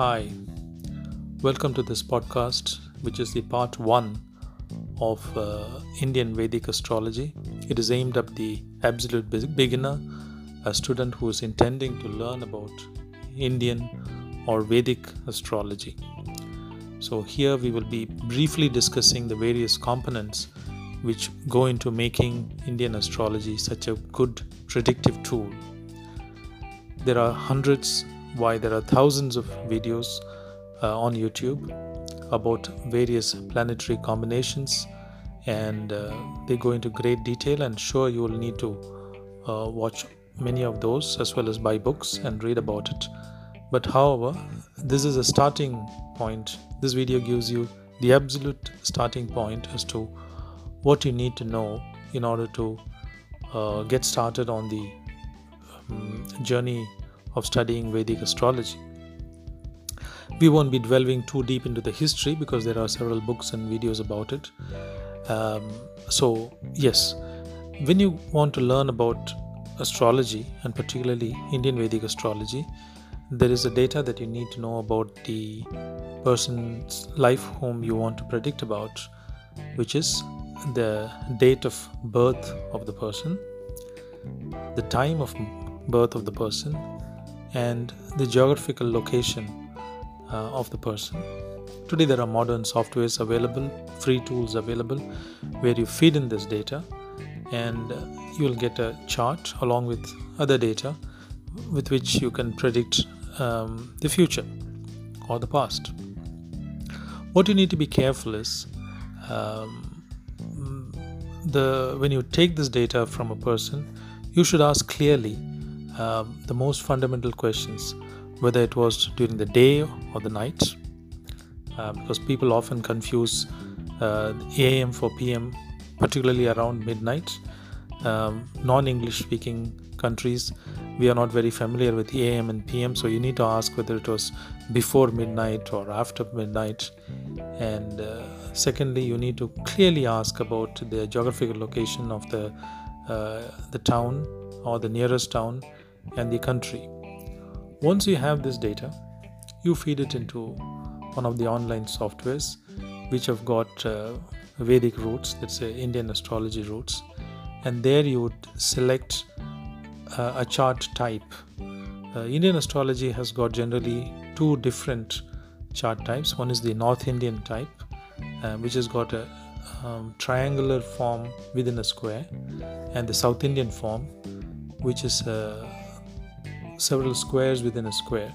Hi, welcome to this podcast, which is the part one of uh, Indian Vedic astrology. It is aimed at the absolute beginner, a student who is intending to learn about Indian or Vedic astrology. So, here we will be briefly discussing the various components which go into making Indian astrology such a good predictive tool. There are hundreds why there are thousands of videos uh, on YouTube about various planetary combinations, and uh, they go into great detail. And sure, you will need to uh, watch many of those as well as buy books and read about it. But however, this is a starting point. This video gives you the absolute starting point as to what you need to know in order to uh, get started on the um, journey of studying Vedic astrology. We won't be delving too deep into the history because there are several books and videos about it. Um, so, yes, when you want to learn about astrology and particularly Indian Vedic astrology, there is a data that you need to know about the person's life whom you want to predict about, which is the date of birth of the person, the time of birth of the person, and the geographical location uh, of the person. Today, there are modern softwares available, free tools available, where you feed in this data and you will get a chart along with other data with which you can predict um, the future or the past. What you need to be careful is um, the when you take this data from a person, you should ask clearly um, the most fundamental questions, whether it was during the day or the night, uh, because people often confuse uh, AM for PM, particularly around midnight. Um, non English speaking countries, we are not very familiar with AM and PM, so you need to ask whether it was before midnight or after midnight. And uh, secondly, you need to clearly ask about the geographical location of the uh, the town or the nearest town and the country. Once you have this data, you feed it into one of the online softwares which have got uh, Vedic roots, let's say Indian astrology roots, and there you would select uh, a chart type. Uh, Indian astrology has got generally two different chart types. One is the North Indian type, uh, which has got a um, triangular form within a square, and the South Indian form, which is a several squares within a square.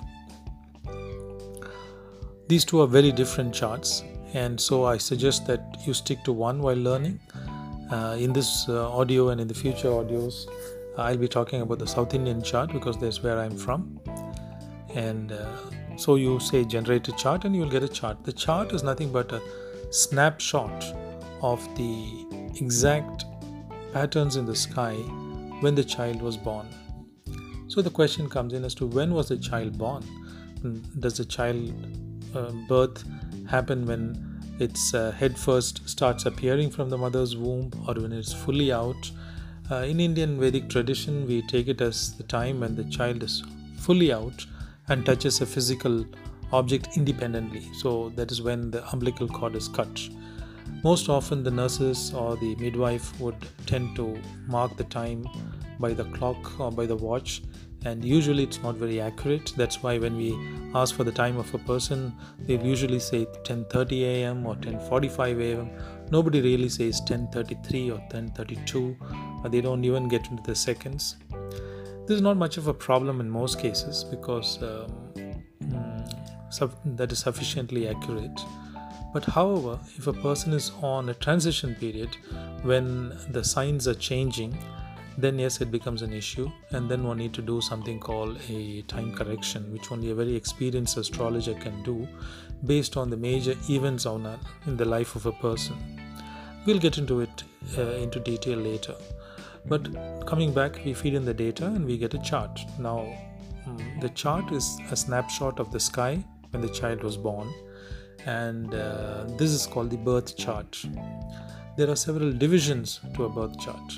These two are very different charts, and so I suggest that you stick to one while learning. Uh, in this uh, audio and in the future audios, I'll be talking about the South Indian chart because that's where I'm from. And uh, so you say generate a chart, and you'll get a chart. The chart is nothing but a snapshot of the exact patterns in the sky when the child was born. So the question comes in as to when was the child born? Does the child uh, birth happen when its uh, head first starts appearing from the mother's womb or when it's fully out? Uh, in Indian Vedic tradition, we take it as the time when the child is fully out and touches a physical object independently. So that is when the umbilical cord is cut. Most often, the nurses or the midwife would tend to mark the time by the clock or by the watch and usually it's not very accurate that's why when we ask for the time of a person they'll usually say 10:30 a.m. or 10:45 a.m. nobody really says 10:33 or 10:32 they don't even get into the seconds this is not much of a problem in most cases because um, mm, that is sufficiently accurate but however if a person is on a transition period when the signs are changing then yes it becomes an issue. And then one need to do something called a time correction which only a very experienced astrologer can do based on the major events on a, in the life of a person. We'll get into it uh, into detail later. But coming back we feed in the data and we get a chart. Now um, the chart is a snapshot of the sky when the child was born. And uh, this is called the birth chart. There are several divisions to a birth chart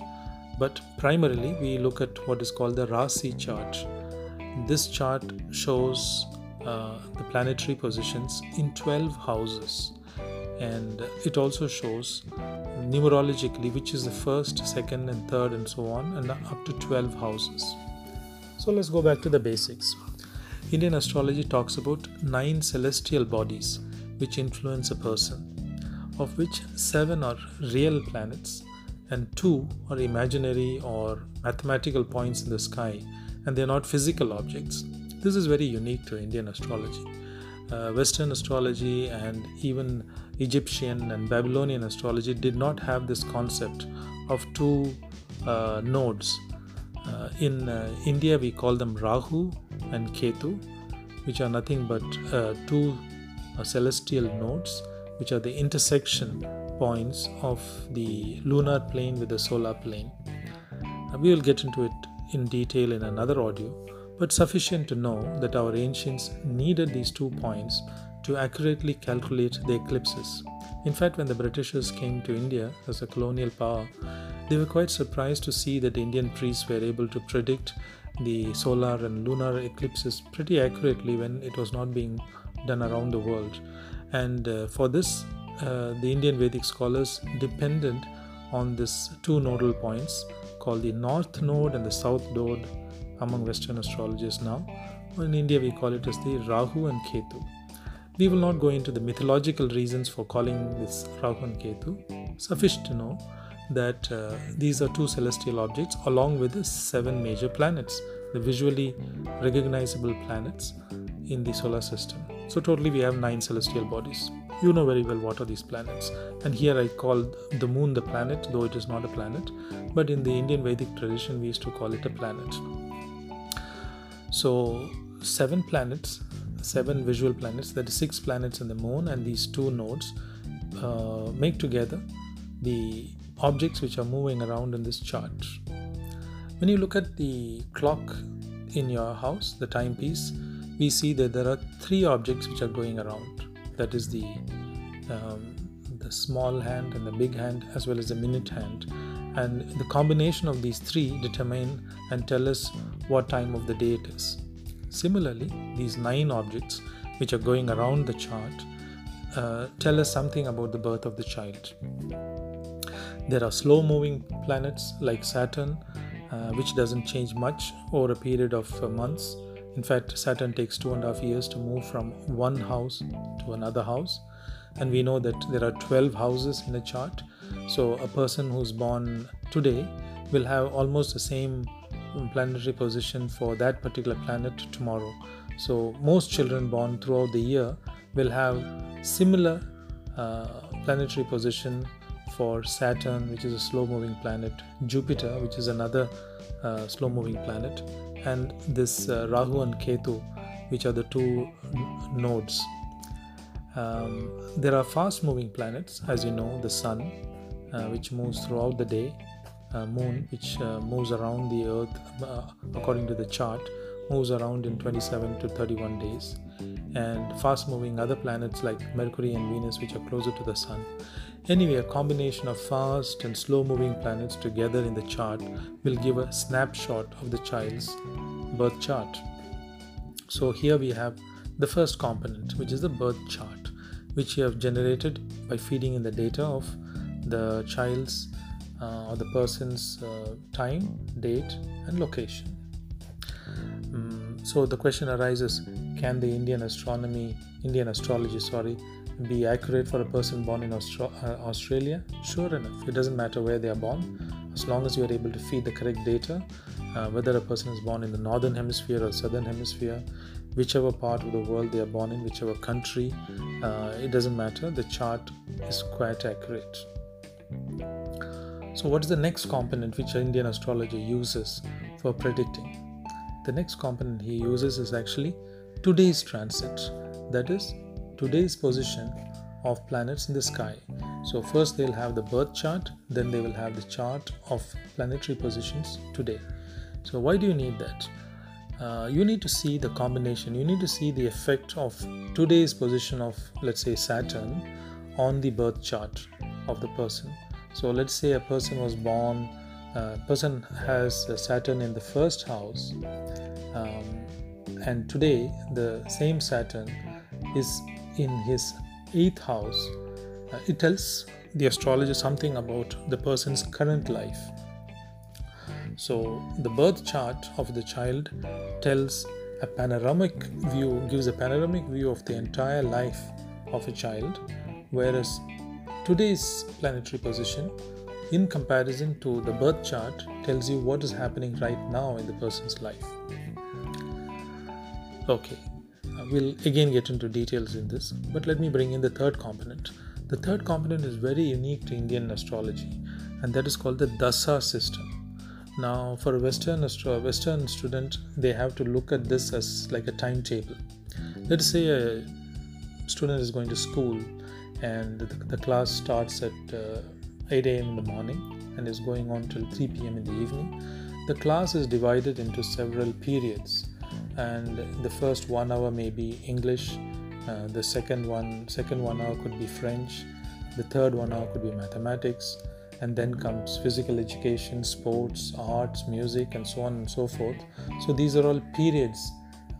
but primarily we look at what is called the Rasi chart. This chart shows uh, the planetary positions in 12 houses and it also shows numerologically which is the first, second, and third, and so on, and up to 12 houses. So let's go back to the basics. Indian astrology talks about nine celestial bodies which influence a person, of which seven are real planets and two are imaginary or mathematical points in the sky, and they are not physical objects. This is very unique to Indian astrology. Uh, Western astrology and even Egyptian and Babylonian astrology did not have this concept of two uh, nodes. Uh, in uh, India, we call them Rahu and Ketu, which are nothing but uh, two uh, celestial nodes, which are the intersection points of the lunar plane with the solar plane. we will get into it in detail in another audio, but sufficient to know that our ancients needed these two points to accurately calculate the eclipses. In fact, when the Britishers came to India as a colonial power, they were quite surprised to see that Indian priests were able to predict the solar and lunar eclipses pretty accurately when it was not being done around the world. And uh, for this, uh, the Indian Vedic scholars depended on these two nodal points called the North Node and the South Node among Western astrologers now. In India, we call it as the Rahu and Ketu. We will not go into the mythological reasons for calling this Rahu and Ketu. Suffice to know that uh, these are two celestial objects along with the seven major planets, the visually recognizable planets in the solar system. So, totally, we have nine celestial bodies. You know very well what are these planets. And here I call the moon the planet, though it is not a planet. But in the Indian Vedic tradition, we used to call it a planet. So, seven planets seven visual planets, that is six planets in the moon, and these two nodes uh, make together the objects which are moving around in this chart. When you look at the clock in your house, the timepiece, we see that there are three objects which are going around. That is the um, the small hand and the big hand, as well as the minute hand. And the combination of these three determine and tell us what time of the day it is. Similarly, these nine objects which are going around the chart uh, tell us something about the birth of the child. There are slow moving planets like Saturn, uh, which doesn't change much over a period of uh, months. In fact, Saturn takes two and a half years to move from one house to another house. And we know that there are 12 houses in a chart. So, a person who's born today will have almost the same planetary position for that particular planet tomorrow. So, most children born throughout the year will have similar uh, planetary position for Saturn, which is a slow moving planet, Jupiter, which is another uh, slow moving planet, and this uh, Rahu and Ketu, which are the two n- nodes. Um, there are fast moving planets, as you know, the Sun, uh, which moves throughout the day, uh, moon which uh, moves around the earth uh, according to the chart moves around in 27 to 31 days and fast moving other planets like mercury and venus which are closer to the sun anyway a combination of fast and slow moving planets together in the chart will give a snapshot of the child's birth chart so here we have the first component which is the birth chart which you have generated by feeding in the data of the child's uh, or the person's uh, time, date, and location. Um, so the question arises: Can the Indian astronomy, Indian astrology, sorry, be accurate for a person born in uh, Australia? Sure enough, it doesn't matter where they are born, as long as you are able to feed the correct data. Uh, whether a person is born in the northern hemisphere or southern hemisphere, whichever part of the world they are born in, whichever country, uh, it doesn't matter. The chart is quite accurate. So, what is the next component which Indian astrologer uses for predicting? The next component he uses is actually today's transit, that is, today's position of planets in the sky. So, first they'll have the birth chart, then they will have the chart of planetary positions today. So, why do you need that? Uh, you need to see the combination, you need to see the effect of today's position of, let's say, Saturn on the birth chart of the person so let's say a person was born, a uh, person has Saturn in the first house. Um, and today the same Saturn is in his eighth house. Uh, it tells the astrologer something about the person's current life. So, the birth chart of the child tells a panoramic view, gives a panoramic view of the entire life of a child, whereas today's planetary position, in comparison to the birth chart, tells you what is happening right now in the person's life. Okay, we'll again get into details in this, but let me bring in the third component. The third component is very unique to Indian astrology, and that is called the Dasa system. Now, for a Western astro- Western student, they have to look at this as like a timetable. Let's say a student is going to school, and the, the class starts at uh, 8 a.m. in the morning and is going on till 3 p.m. in the evening. The class is divided into several periods and the first one hour may be English, uh, the second one second one hour could be French, the third one hour could be mathematics, and then comes physical education, sports, arts, music, and so on and so forth. So these are all periods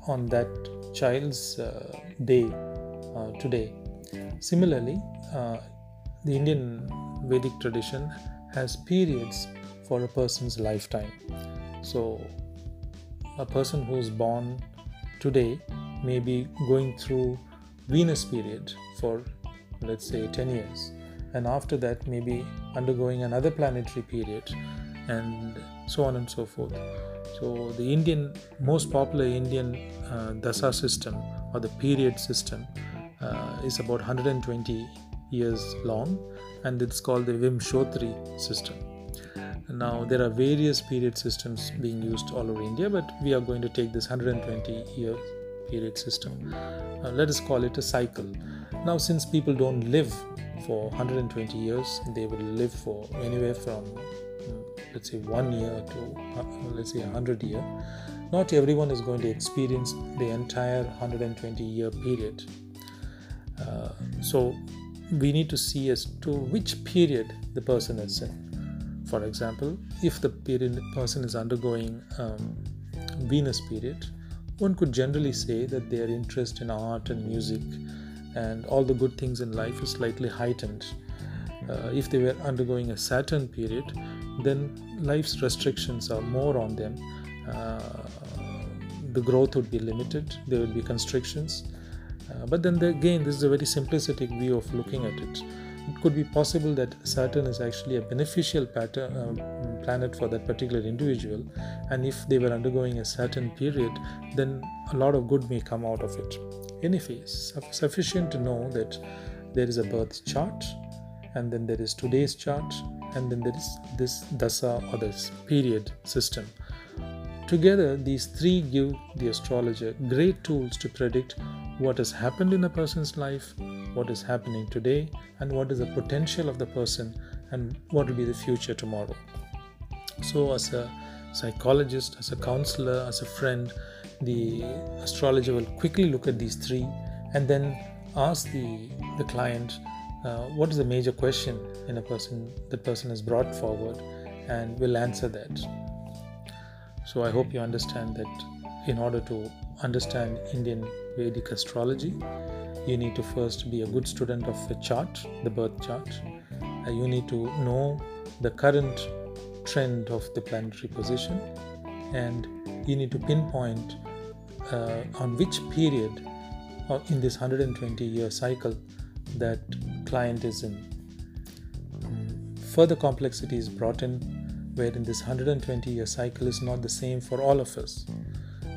on that child's uh, day uh, today. Similarly, uh, the Indian Vedic tradition has periods for a person's lifetime. So a person who's born today may be going through Venus period for let's say 10 years. And after that maybe undergoing another planetary period and so on and so forth. So the indian most popular indian uh, dasa system or the period system uh, is about 120 years long and it's called the vimshottari system now there are various period systems being used all over India, but we are going to take this 120 year period system. Uh, let us call it a cycle. Now, since people don't live for 120 years, they will live for anywhere from mm, let's say one year to uh, let's say 100 year. Not everyone is going to experience the entire 120 year period. Uh, so we need to see as to which period the person is in for example, if the period person is undergoing um, Venus period, one could generally say that their interest in art and music and all the good things in life is slightly heightened. Uh, if they were undergoing a Saturn period, then life's restrictions are more on them. Uh, the growth would be limited, there would be constrictions. Uh, but then the, again, this is a very simplistic view of looking at it it could be possible that Saturn is actually a beneficial pattern, uh, planet for that particular individual, and if they were undergoing a Saturn period, then a lot of good may come out of it. Anyways, sufficient to know that there is a birth chart, and then there is today's chart, and then there is this dasa or this period system. Together, these three give the astrologer great tools to predict what has happened in a person's life what is happening today and what is the potential of the person and what will be the future tomorrow. So, as a psychologist, as a counselor, as a friend, the astrologer will quickly look at these three and then ask the, the client uh, what is the major question in a person the person has brought forward and will answer that. So, I hope you understand that in order to understand Indian Vedic astrology, you need to first be a good student of the chart, the birth chart. Uh, you need to know the current trend of the planetary position, and you need to pinpoint uh, on which period in this 120 year cycle that client is in. Um, further complexity is brought in wherein this 120 year cycle is not the same for all of us,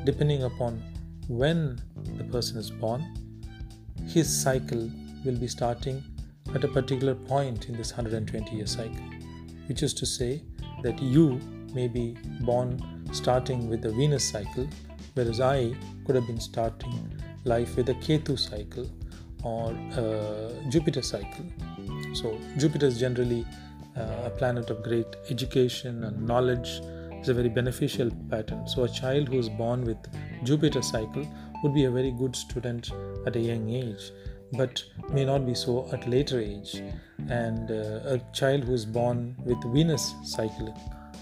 depending upon when the person is born his cycle will be starting at a particular point in this 120 year cycle, which is to say that you may be born starting with the Venus cycle, whereas I could have been starting life with a Ketu cycle or a Jupiter cycle. So, Jupiter is generally uh, a planet of great education and knowledge. It's a very beneficial pattern. So, a child who is born with Jupiter cycle would be a very good student at a young age but may not be so at later age and uh, a child who is born with venus cycle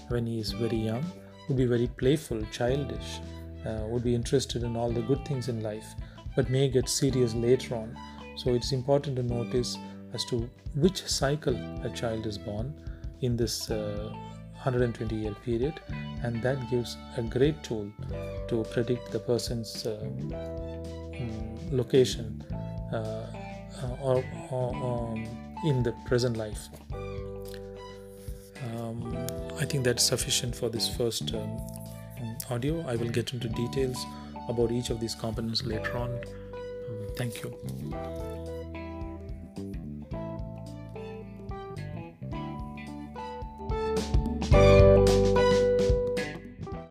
when he is very young would be very playful childish uh, would be interested in all the good things in life but may get serious later on so it's important to notice as to which cycle a child is born in this uh, 120 year period and that gives a great tool to predict the person's um, location uh, uh, or, or um, in the present life. Um, i think that's sufficient for this first um, um, audio. I will get into details about each of these components later on. Um, thank you